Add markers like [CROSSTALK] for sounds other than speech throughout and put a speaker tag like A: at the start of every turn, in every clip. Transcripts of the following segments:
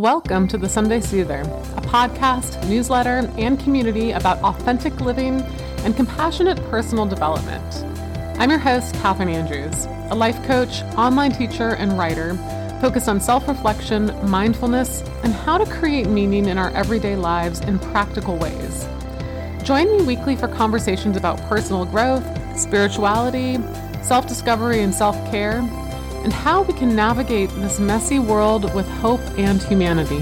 A: Welcome to the Sunday Soother, a podcast, newsletter, and community about authentic living and compassionate personal development. I'm your host, Catherine Andrews, a life coach, online teacher, and writer focused on self reflection, mindfulness, and how to create meaning in our everyday lives in practical ways. Join me weekly for conversations about personal growth, spirituality, self discovery, and self care, and how we can navigate this messy world with hope and humanity.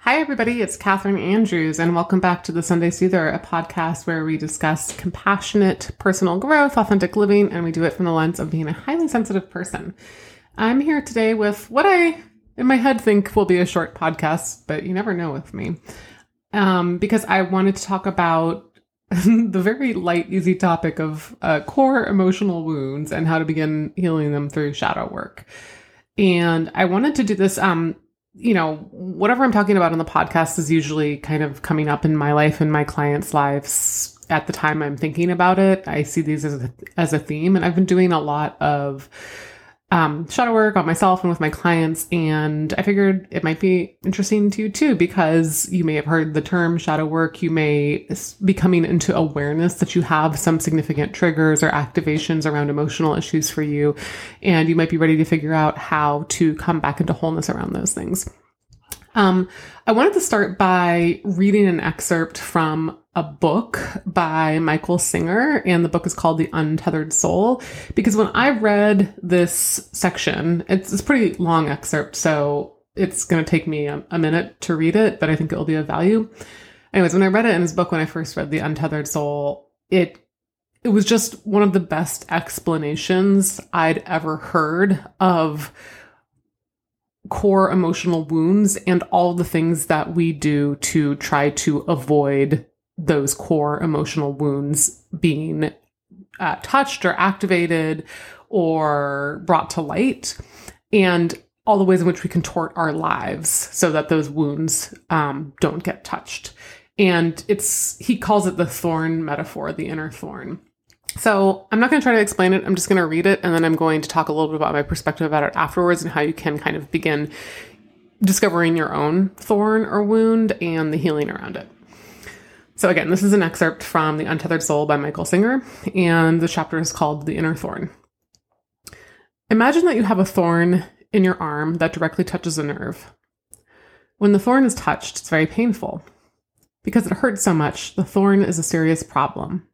A: Hi, everybody, it's Catherine Andrews, and welcome back to the Sunday Soother, a podcast where we discuss compassionate personal growth, authentic living, and we do it from the lens of being a highly sensitive person. I'm here today with what I, in my head, think will be a short podcast, but you never know with me, um, because I wanted to talk about [LAUGHS] the very light, easy topic of uh, core emotional wounds and how to begin healing them through shadow work. And I wanted to do this um, you know, whatever I'm talking about on the podcast is usually kind of coming up in my life and my clients' lives at the time I'm thinking about it. I see these as a, as a theme, and I've been doing a lot of um, shadow work on myself and with my clients. And I figured it might be interesting to you too, because you may have heard the term shadow work. You may be coming into awareness that you have some significant triggers or activations around emotional issues for you. And you might be ready to figure out how to come back into wholeness around those things. Um, I wanted to start by reading an excerpt from a book by Michael Singer, and the book is called The Untethered Soul. Because when I read this section, it's, it's a pretty long excerpt, so it's going to take me a, a, minute to read it, but I think it will be of value. Anyways, when I read it in his book, when I first read The Untethered Soul, it it was just one of the best explanations I'd ever heard of core emotional wounds and all the things that we do to try to avoid those core emotional wounds being uh, touched or activated or brought to light, and all the ways in which we contort our lives so that those wounds um, don't get touched. And it's, he calls it the thorn metaphor, the inner thorn. So I'm not going to try to explain it. I'm just going to read it and then I'm going to talk a little bit about my perspective about it afterwards and how you can kind of begin discovering your own thorn or wound and the healing around it. So, again, this is an excerpt from The Untethered Soul by Michael Singer, and the chapter is called The Inner Thorn. Imagine that you have a thorn in your arm that directly touches a nerve. When the thorn is touched, it's very painful. Because it hurts so much, the thorn is a serious problem.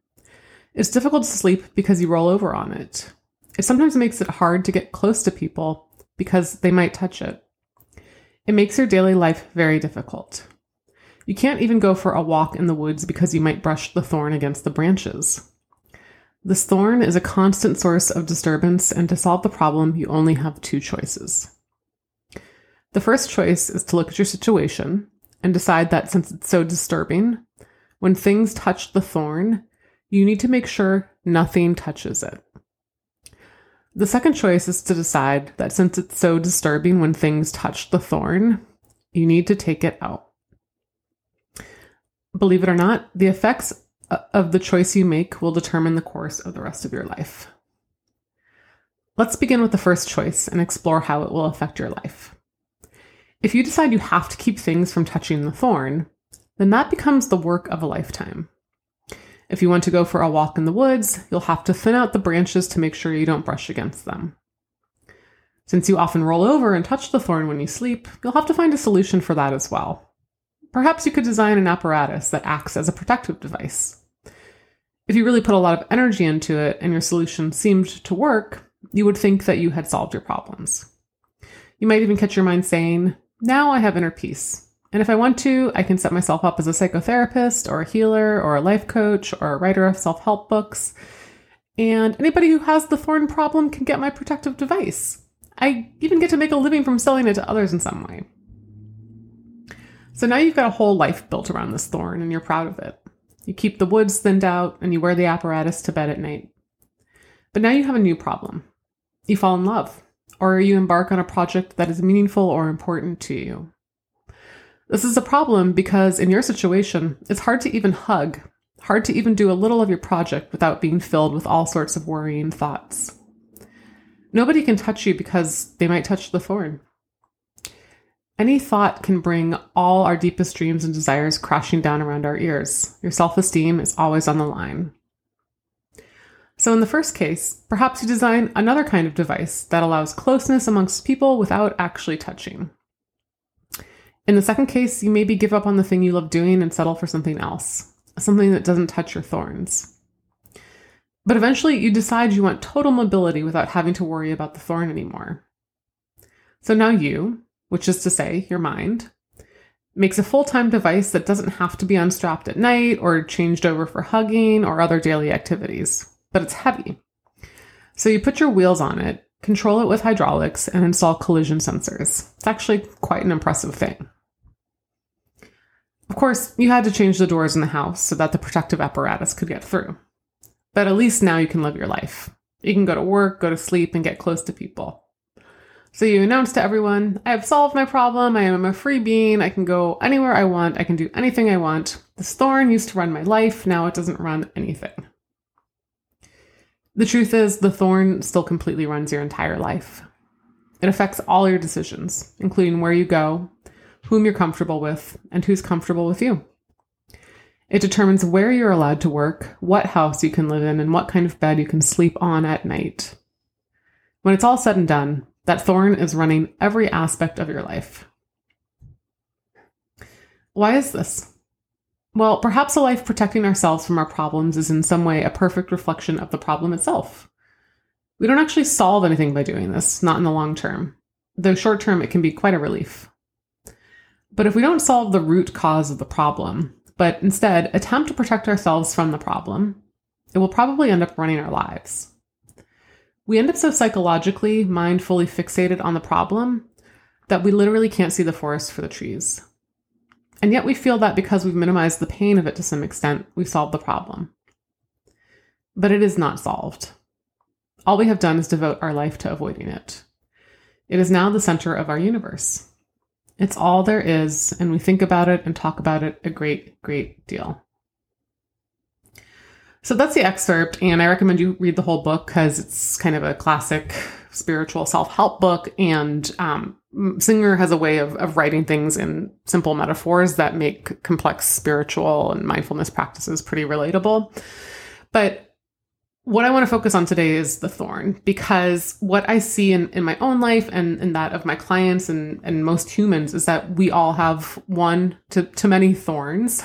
A: It's difficult to sleep because you roll over on it. It sometimes makes it hard to get close to people because they might touch it. It makes your daily life very difficult. You can't even go for a walk in the woods because you might brush the thorn against the branches. This thorn is a constant source of disturbance, and to solve the problem, you only have two choices. The first choice is to look at your situation and decide that since it's so disturbing, when things touch the thorn, you need to make sure nothing touches it. The second choice is to decide that since it's so disturbing when things touch the thorn, you need to take it out believe it or not, the effects uh, of the choice you make will determine the course of the rest of your life. Let's begin with the first choice and explore how it will affect your life. If you decide you have to keep things from touching the thorn, then that becomes the work of a lifetime. If you want to go for a walk in the woods, you'll have to thin out the branches to make sure you don't brush against them. Since you often roll over and touch the thorn when you sleep, you'll have to find a solution for that as well. Perhaps you could design an apparatus that acts as a protective device. If you really put a lot of energy into it and your solution seemed to work, you would think that you had solved your problems. You might even catch your mind saying, Now I have inner peace. And if I want to, I can set myself up as a psychotherapist or a healer or a life coach or a writer of self help books. And anybody who has the thorn problem can get my protective device. I even get to make a living from selling it to others in some way. So now you've got a whole life built around this thorn and you're proud of it. You keep the woods thinned out and you wear the apparatus to bed at night. But now you have a new problem. You fall in love, or you embark on a project that is meaningful or important to you. This is a problem because in your situation, it's hard to even hug, hard to even do a little of your project without being filled with all sorts of worrying thoughts. Nobody can touch you because they might touch the thorn. Any thought can bring all our deepest dreams and desires crashing down around our ears. Your self esteem is always on the line. So, in the first case, perhaps you design another kind of device that allows closeness amongst people without actually touching. In the second case, you maybe give up on the thing you love doing and settle for something else, something that doesn't touch your thorns. But eventually, you decide you want total mobility without having to worry about the thorn anymore. So now you, which is to say, your mind, makes a full time device that doesn't have to be unstrapped at night or changed over for hugging or other daily activities, but it's heavy. So you put your wheels on it, control it with hydraulics, and install collision sensors. It's actually quite an impressive thing. Of course, you had to change the doors in the house so that the protective apparatus could get through. But at least now you can live your life. You can go to work, go to sleep, and get close to people. So you announce to everyone, I have solved my problem. I am a free being. I can go anywhere I want. I can do anything I want. This thorn used to run my life. Now it doesn't run anything. The truth is, the thorn still completely runs your entire life. It affects all your decisions, including where you go, whom you're comfortable with, and who's comfortable with you. It determines where you're allowed to work, what house you can live in, and what kind of bed you can sleep on at night. When it's all said and done, that thorn is running every aspect of your life. Why is this? Well, perhaps a life protecting ourselves from our problems is in some way a perfect reflection of the problem itself. We don't actually solve anything by doing this, not in the long term. Though short term, it can be quite a relief. But if we don't solve the root cause of the problem, but instead attempt to protect ourselves from the problem, it will probably end up running our lives. We end up so psychologically, mindfully fixated on the problem that we literally can't see the forest for the trees. And yet we feel that because we've minimized the pain of it to some extent, we've solved the problem. But it is not solved. All we have done is devote our life to avoiding it. It is now the center of our universe. It's all there is, and we think about it and talk about it a great, great deal. So that's the excerpt, and I recommend you read the whole book because it's kind of a classic spiritual self help book. And um, Singer has a way of, of writing things in simple metaphors that make complex spiritual and mindfulness practices pretty relatable. But what I want to focus on today is the thorn because what I see in, in my own life and, in that of my clients and, and most humans is that we all have one to, to many thorns.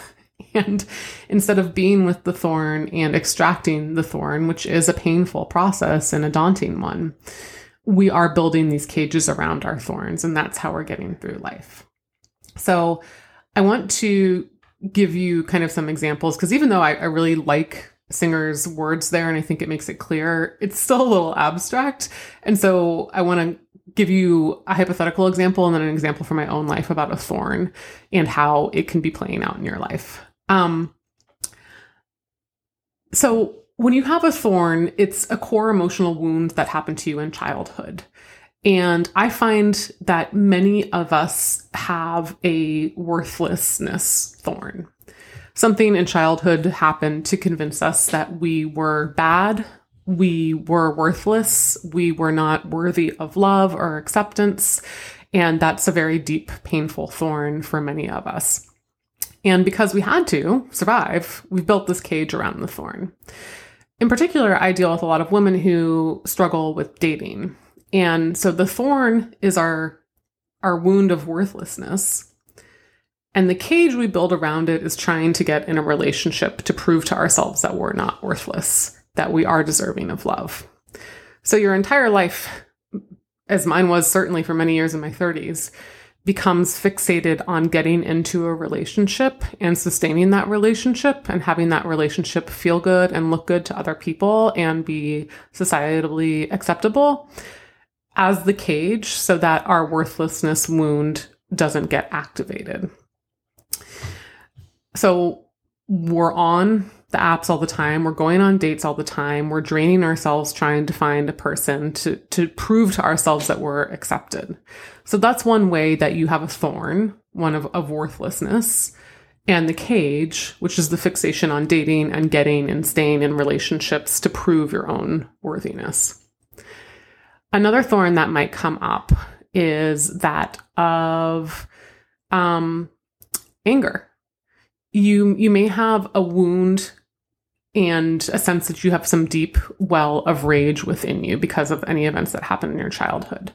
A: And [LAUGHS] instead of being with the thorn and extracting the thorn, which is a painful process and a daunting one, we are building these cages around our thorns. And that's how we're getting through life. So I want to give you kind of some examples because even though I, I really like Singer's words there, and I think it makes it clear. It's still a little abstract. And so I want to give you a hypothetical example and then an example from my own life about a thorn and how it can be playing out in your life. Um, so when you have a thorn, it's a core emotional wound that happened to you in childhood. And I find that many of us have a worthlessness thorn something in childhood happened to convince us that we were bad, we were worthless, we were not worthy of love or acceptance. And that's a very deep, painful thorn for many of us. And because we had to survive, we've built this cage around the thorn. In particular, I deal with a lot of women who struggle with dating. And so the thorn is our our wound of worthlessness and the cage we build around it is trying to get in a relationship to prove to ourselves that we're not worthless, that we are deserving of love. So your entire life, as mine was certainly for many years in my 30s, becomes fixated on getting into a relationship and sustaining that relationship and having that relationship feel good and look good to other people and be societally acceptable as the cage so that our worthlessness wound doesn't get activated. So we're on the apps all the time. We're going on dates all the time. We're draining ourselves trying to find a person to, to prove to ourselves that we're accepted. So that's one way that you have a thorn, one of, of worthlessness. And the cage, which is the fixation on dating and getting and staying in relationships to prove your own worthiness. Another thorn that might come up is that of um, anger. You you may have a wound and a sense that you have some deep well of rage within you because of any events that happened in your childhood.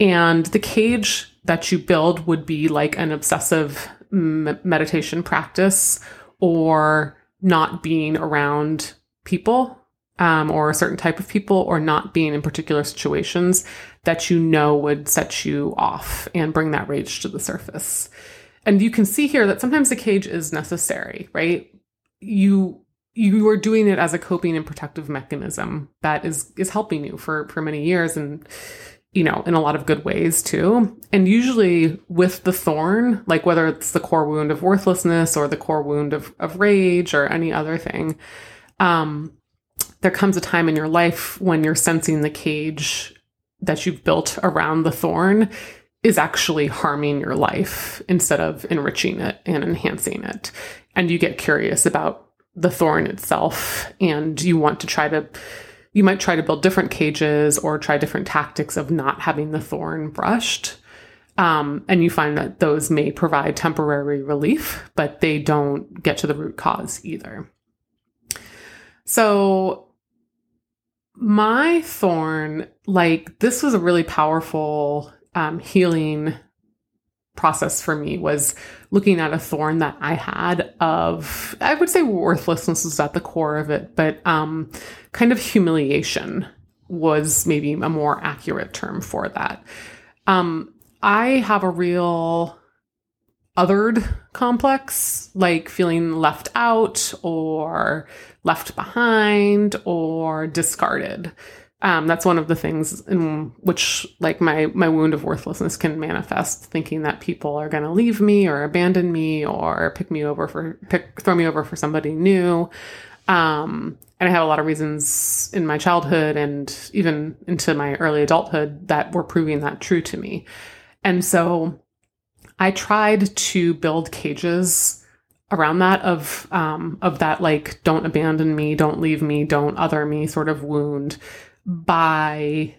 A: And the cage that you build would be like an obsessive m- meditation practice or not being around people um, or a certain type of people or not being in particular situations that you know would set you off and bring that rage to the surface. And you can see here that sometimes the cage is necessary, right? You you are doing it as a coping and protective mechanism that is is helping you for for many years and you know in a lot of good ways too. And usually with the thorn like whether it's the core wound of worthlessness or the core wound of, of rage or any other thing um there comes a time in your life when you're sensing the cage that you've built around the thorn is actually harming your life instead of enriching it and enhancing it. And you get curious about the thorn itself and you want to try to you might try to build different cages or try different tactics of not having the thorn brushed. Um, and you find that those may provide temporary relief but they don't get to the root cause either. So my thorn like this was a really powerful um, healing process for me was looking at a thorn that I had of I would say worthlessness was at the core of it, but um, kind of humiliation was maybe a more accurate term for that. Um, I have a real othered complex, like feeling left out or left behind or discarded um, that's one of the things in which like my my wound of worthlessness can manifest thinking that people are going to leave me or abandon me or pick me over for pick throw me over for somebody new. Um, and i had a lot of reasons in my childhood and even into my early adulthood that were proving that true to me. And so i tried to build cages around that of um, of that like don't abandon me don't leave me don't other me sort of wound by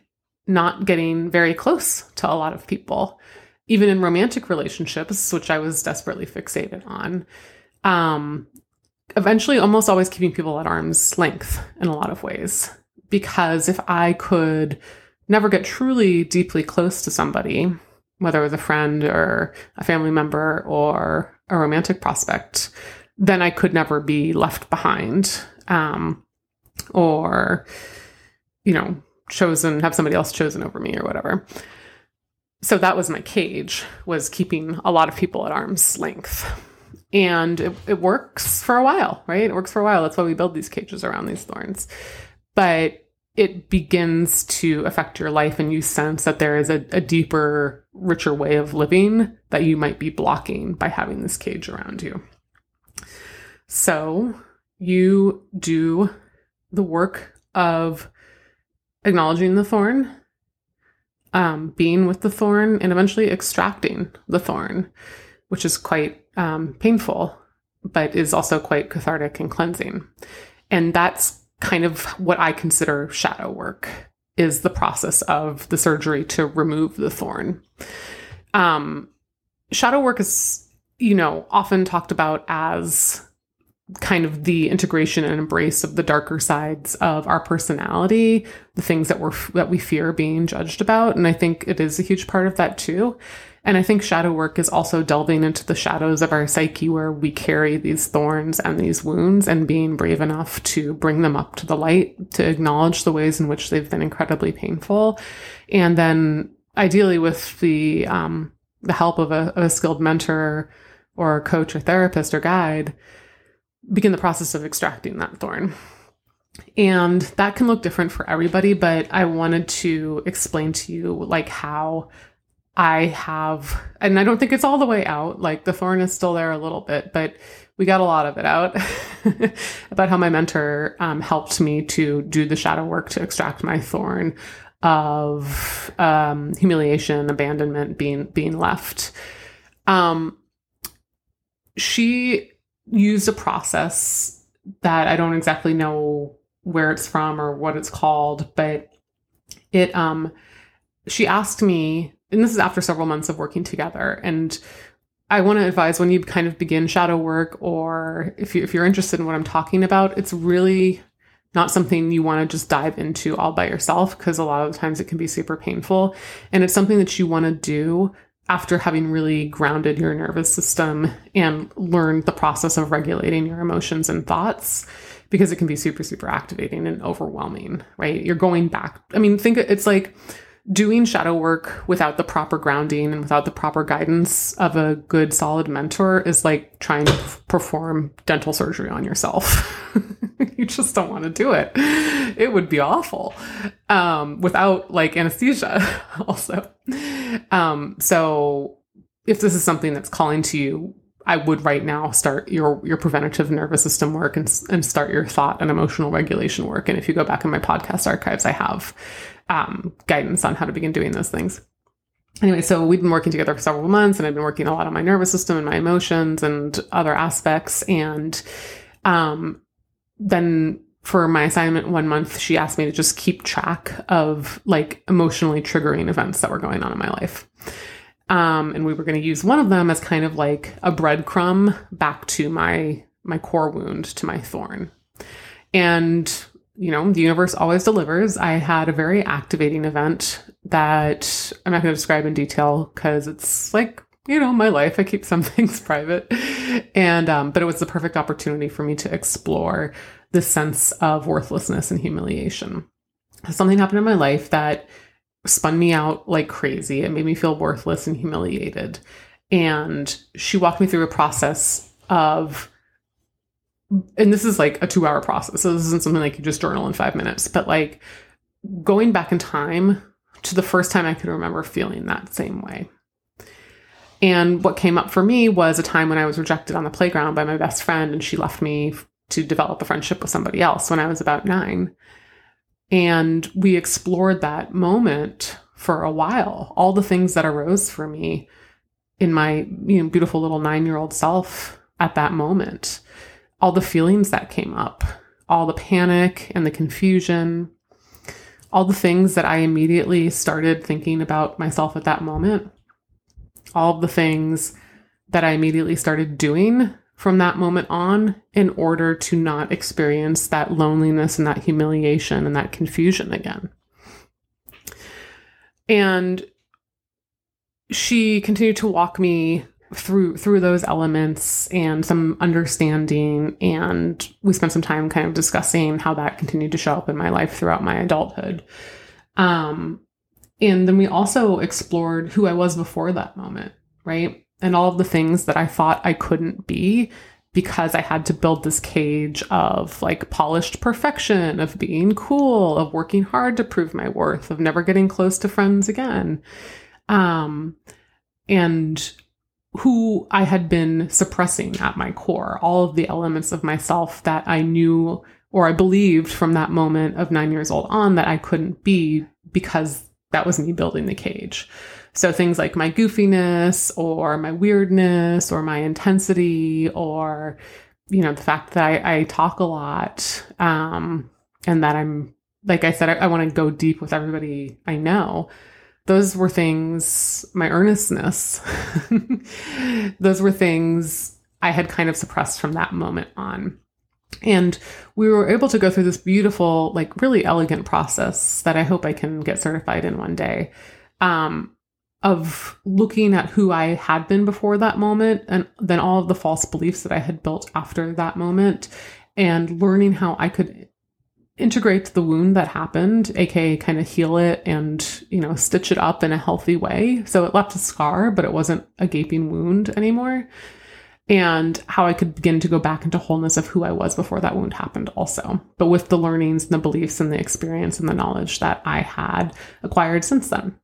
A: not getting very close to a lot of people, even in romantic relationships, which I was desperately fixated on. Um, eventually, almost always keeping people at arm's length in a lot of ways. Because if I could never get truly deeply close to somebody, whether it was a friend or a family member or a romantic prospect, then I could never be left behind um, or you know, chosen, have somebody else chosen over me or whatever. So that was my cage, was keeping a lot of people at arm's length. And it, it works for a while, right? It works for a while. That's why we build these cages around these thorns. But it begins to affect your life and you sense that there is a, a, deeper, richer way of living that you might be blocking by having this cage around you. So you do the work of acknowledging the thorn, um, being with the thorn, and eventually extracting the thorn, which is quite um, painful, but is also quite cathartic and cleansing. And that's kind of what I consider shadow work is the process of the surgery to remove the thorn. Um, shadow work is, you know, often talked about as kind of the integration and embrace of the darker sides of our personality, the things that we're that we fear being judged about, and I think it is a huge part of that too. And I think shadow work is also delving into the shadows of our psyche where we carry these thorns and these wounds and being brave enough to bring them up to the light, to acknowledge the ways in which they've been incredibly painful. And then ideally with the, um, the help of a, of a skilled mentor or coach or therapist or guide, begin the process of extracting that thorn. And that can look different for everybody, but I wanted to explain to you like how I have, and I don't think it's all the way out. Like the thorn is still there a little bit, but we got a lot of it out [LAUGHS] about how my mentor um, helped me to do the shadow work to extract my thorn of um, humiliation, abandonment, being being left. Um, she used a process that I don't exactly know where it's from or what it's called, but it um she asked me and this is after several months of working together. And I want to advise when you kind of begin shadow work, or if you if you're interested in what I'm talking about, it's really not something you want to just dive into all by yourself because a lot of times it can be super painful. And it's something that you want to do after having really grounded your nervous system and learned the process of regulating your emotions and thoughts because it can be super, super activating and overwhelming, right? You're going back. I mean, think it's like doing shadow work without the proper grounding and without the proper guidance of a good, solid mentor is like trying to perform dental surgery on yourself. [LAUGHS] you just don't want to do it. It would be awful um, without like anesthesia, [LAUGHS] also. Um, so if this is something that's calling to you, I would right now start your your preventative nervous system work and, and start your thought and emotional regulation work. And if you go back in my podcast archives, I have um, guidance on how to begin doing those things. Anyway, so we've been working together for several months, and I've been working a lot on my nervous system and my emotions and other aspects. And um, then for my assignment one month, she asked me to just keep track of like emotionally triggering events that were going on in my life. Um, and we were going to use one of them as kind of like a breadcrumb back to my my core wound, to my thorn. And you know, the universe always delivers. I had a very activating event that I'm not going to describe in detail because it's like you know my life. I keep some [LAUGHS] things private, and um, but it was the perfect opportunity for me to explore the sense of worthlessness and humiliation. Something happened in my life that spun me out like crazy. It made me feel worthless and humiliated. And she walked me through a process of, and this is like a two hour process. So this isn't something like you just journal in five minutes, but like going back in time to the first time I could remember feeling that same way. And what came up for me was a time when I was rejected on the playground by my best friend, and she left me to develop a friendship with somebody else when I was about nine. And we explored that moment for a while. All the things that arose for me in my you know, beautiful little nine year old self at that moment, all the feelings that came up, all the panic and the confusion, all the things that I immediately started thinking about myself at that moment, all the things that I immediately started doing from that moment on in order to not experience that loneliness and that humiliation and that confusion again. And she continued to walk me through through those elements and some understanding. And we spent some time kind of discussing how that continued to show up in my life throughout my adulthood. Um and then we also explored who I was before that moment right and all of the things that I thought I couldn't be because I had to build this cage of like polished perfection, of being cool, of working hard to prove my worth, of never getting close to friends again. Um, and who I had been suppressing at my core, all of the elements of myself that I knew or I believed from that moment of nine years old on that I couldn't be because that was me building the cage. So things like my goofiness or my weirdness or my intensity or, you know, the fact that I, I talk a lot um, and that I'm, like I said, I, I want to go deep with everybody I know. Those were things, my earnestness, [LAUGHS] those were things I had kind of suppressed from that moment on. And we were able to go through this beautiful, like really elegant process that I hope I can get certified in one day. Um, of looking at who I had been before that moment and then all of the false beliefs that I had built after that moment and learning how I could integrate the wound that happened, aka kind of heal it and, you know, stitch it up in a healthy way. So it left a scar, but it wasn't a gaping wound anymore. And how I could begin to go back into wholeness of who I was before that wound happened, also, but with the learnings and the beliefs and the experience and the knowledge that I had acquired since then.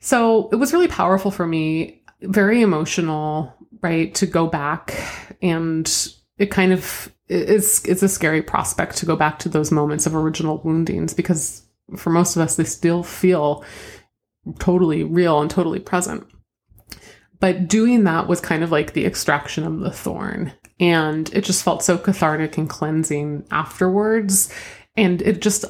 A: So it was really powerful for me, very emotional, right? To go back and it kind of is it's a scary prospect to go back to those moments of original woundings because for most of us they still feel totally real and totally present. But doing that was kind of like the extraction of the thorn. And it just felt so cathartic and cleansing afterwards. And it just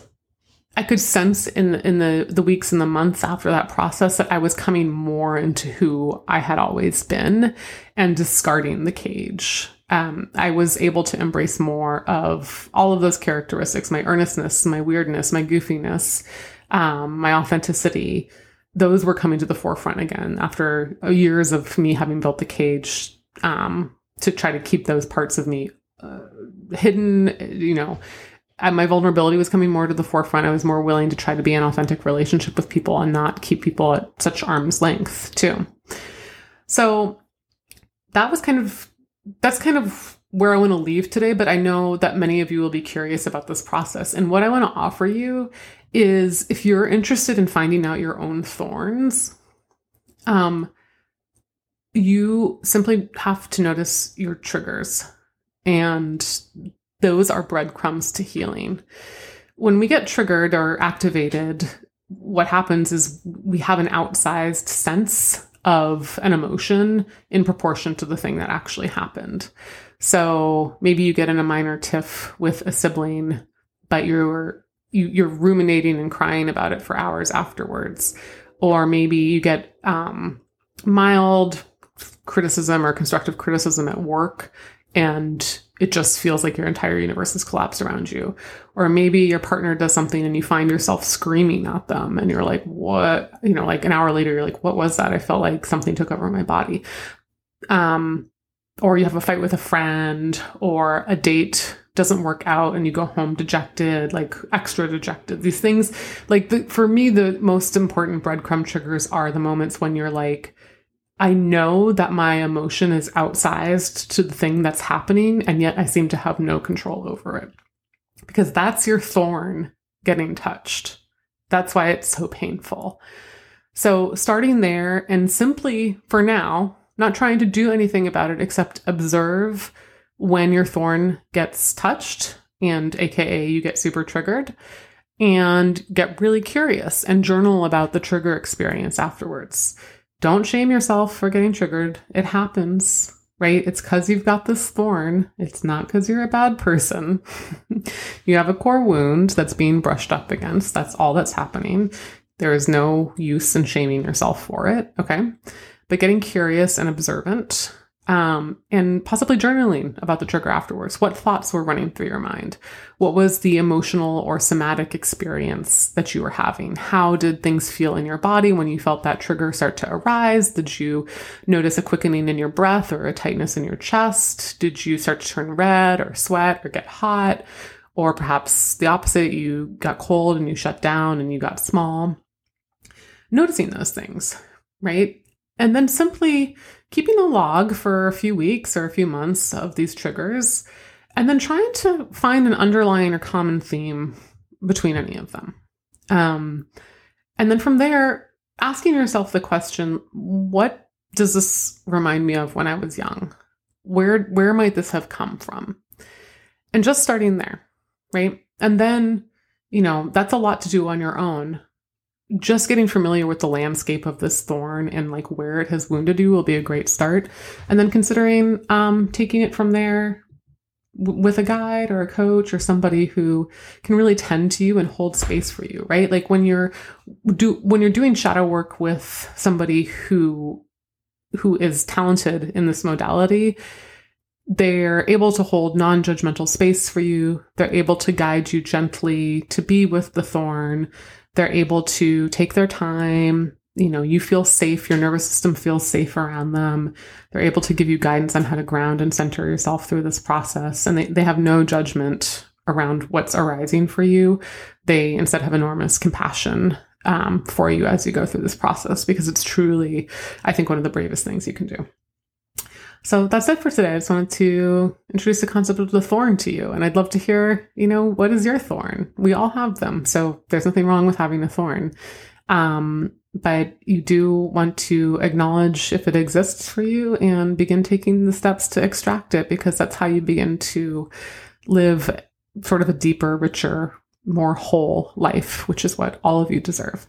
A: I could sense in in the the weeks and the months after that process that I was coming more into who I had always been and discarding the cage. Um, I was able to embrace more of all of those characteristics: my earnestness, my weirdness, my goofiness, um, my authenticity. Those were coming to the forefront again after years of me having built the cage um, to try to keep those parts of me uh, hidden. You know, my vulnerability was coming more to the forefront. I was more willing to try to be an authentic relationship with people and not keep people at such arm's length, too. So that was kind of, that's kind of where I want to leave today, but I know that many of you will be curious about this process. And what I want to offer you is if you're interested in finding out your own thorns, um, you simply have to notice your triggers and those are breadcrumbs to healing. When we get triggered or activated, what happens is we have an outsized sense of an emotion in proportion to the thing that actually happened. So maybe you get in a minor tiff with a sibling, but you're you, are ruminating and crying about it for hours afterwards. Or maybe you get um, mild criticism or constructive criticism at work and it just feels like your entire universe has collapsed around you. Or maybe your partner does something and you find yourself screaming at them and you're like, what? You know, like an hour later, you're like, what was that? I felt like something took over my body. Um, or you have a fight with a friend or a date doesn't work out and you go home dejected, like extra dejected. These things, like the, for me, the most important breadcrumb triggers are the moments when you're like, I know that my emotion is outsized to the thing that's happening, and yet I seem to have no control over it. Because that's your thorn getting touched. That's why it's so painful. So, starting there and simply for now, not trying to do anything about it except observe when your thorn gets touched, and AKA you get super triggered, and get really curious and journal about the trigger experience afterwards don't shame yourself for getting triggered. It happens, right? It's because you've got this thorn. It's not because you're a bad person. [LAUGHS] you have a core wound that's being brushed up against. That's all that's happening. There is no use in shaming yourself for it. Okay. But getting curious and observant um, and possibly journaling about the trigger afterwards. What thoughts were running through your mind? What was the emotional or somatic experience that you were having? How did things feel in your body when you felt that trigger start to arise? Did you notice a quickening in your breath or a tightness in your chest? Did you start to turn red or sweat or get hot? Or perhaps the opposite, you got cold and you shut down and you got small. Noticing those things, right? And then simply keeping a log for a few weeks or a few months of these triggers, and then trying to find an underlying or common theme between any of them. Um, and then from there, asking yourself the question what does this remind me of when I was young? Where, where might this have come from? And just starting there, right? And then, you know, that's a lot to do on your own just getting familiar with the landscape of this thorn and like where it has wounded you will be a great start. And then considering um, taking it from there w- with a guide or a coach or somebody who can really tend to you and hold space for you, right? Like when you're do when you're doing shadow work with somebody who who is talented in this modality, they're able to hold non judgmental space for you. They're able to guide you gently to be with the thorn. They're able to take their time. You know, you feel safe. Your nervous system feels safe around them. They're able to give you guidance on how to ground and center yourself through this process. And they, they have no judgment around what's arising for you. They instead have enormous compassion um, for you as you go through this process because it's truly, I think, one of the bravest things you can do. So that's it for today. I just wanted to introduce the concept of the thorn to you. And I'd love to hear, you know, what is your thorn? We all have them. So there's nothing wrong with having a thorn. Um, but you do want to acknowledge if it exists for you and begin taking the steps to extract it because that's how you begin to live sort of a deeper, richer, more whole life, which is what all of you deserve.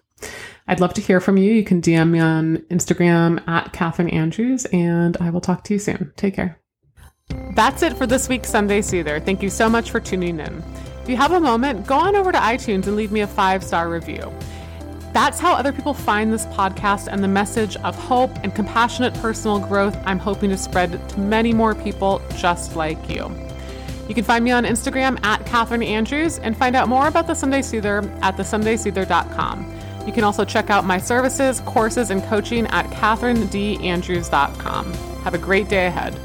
A: I'd love to hear from you. You can DM me on Instagram at Catherine Andrews, and I will talk to you soon. Take care. That's it for this week's Sunday Soother. Thank you so much for tuning in. If you have a moment, go on over to iTunes and leave me a five star review. That's how other people find this podcast and the message of hope and compassionate personal growth I'm hoping to spread to many more people just like you. You can find me on Instagram at Catherine Andrews and find out more about the Sunday Soother at thesundaysoother.com. You can also check out my services, courses, and coaching at catherinedandrews.com. Have a great day ahead.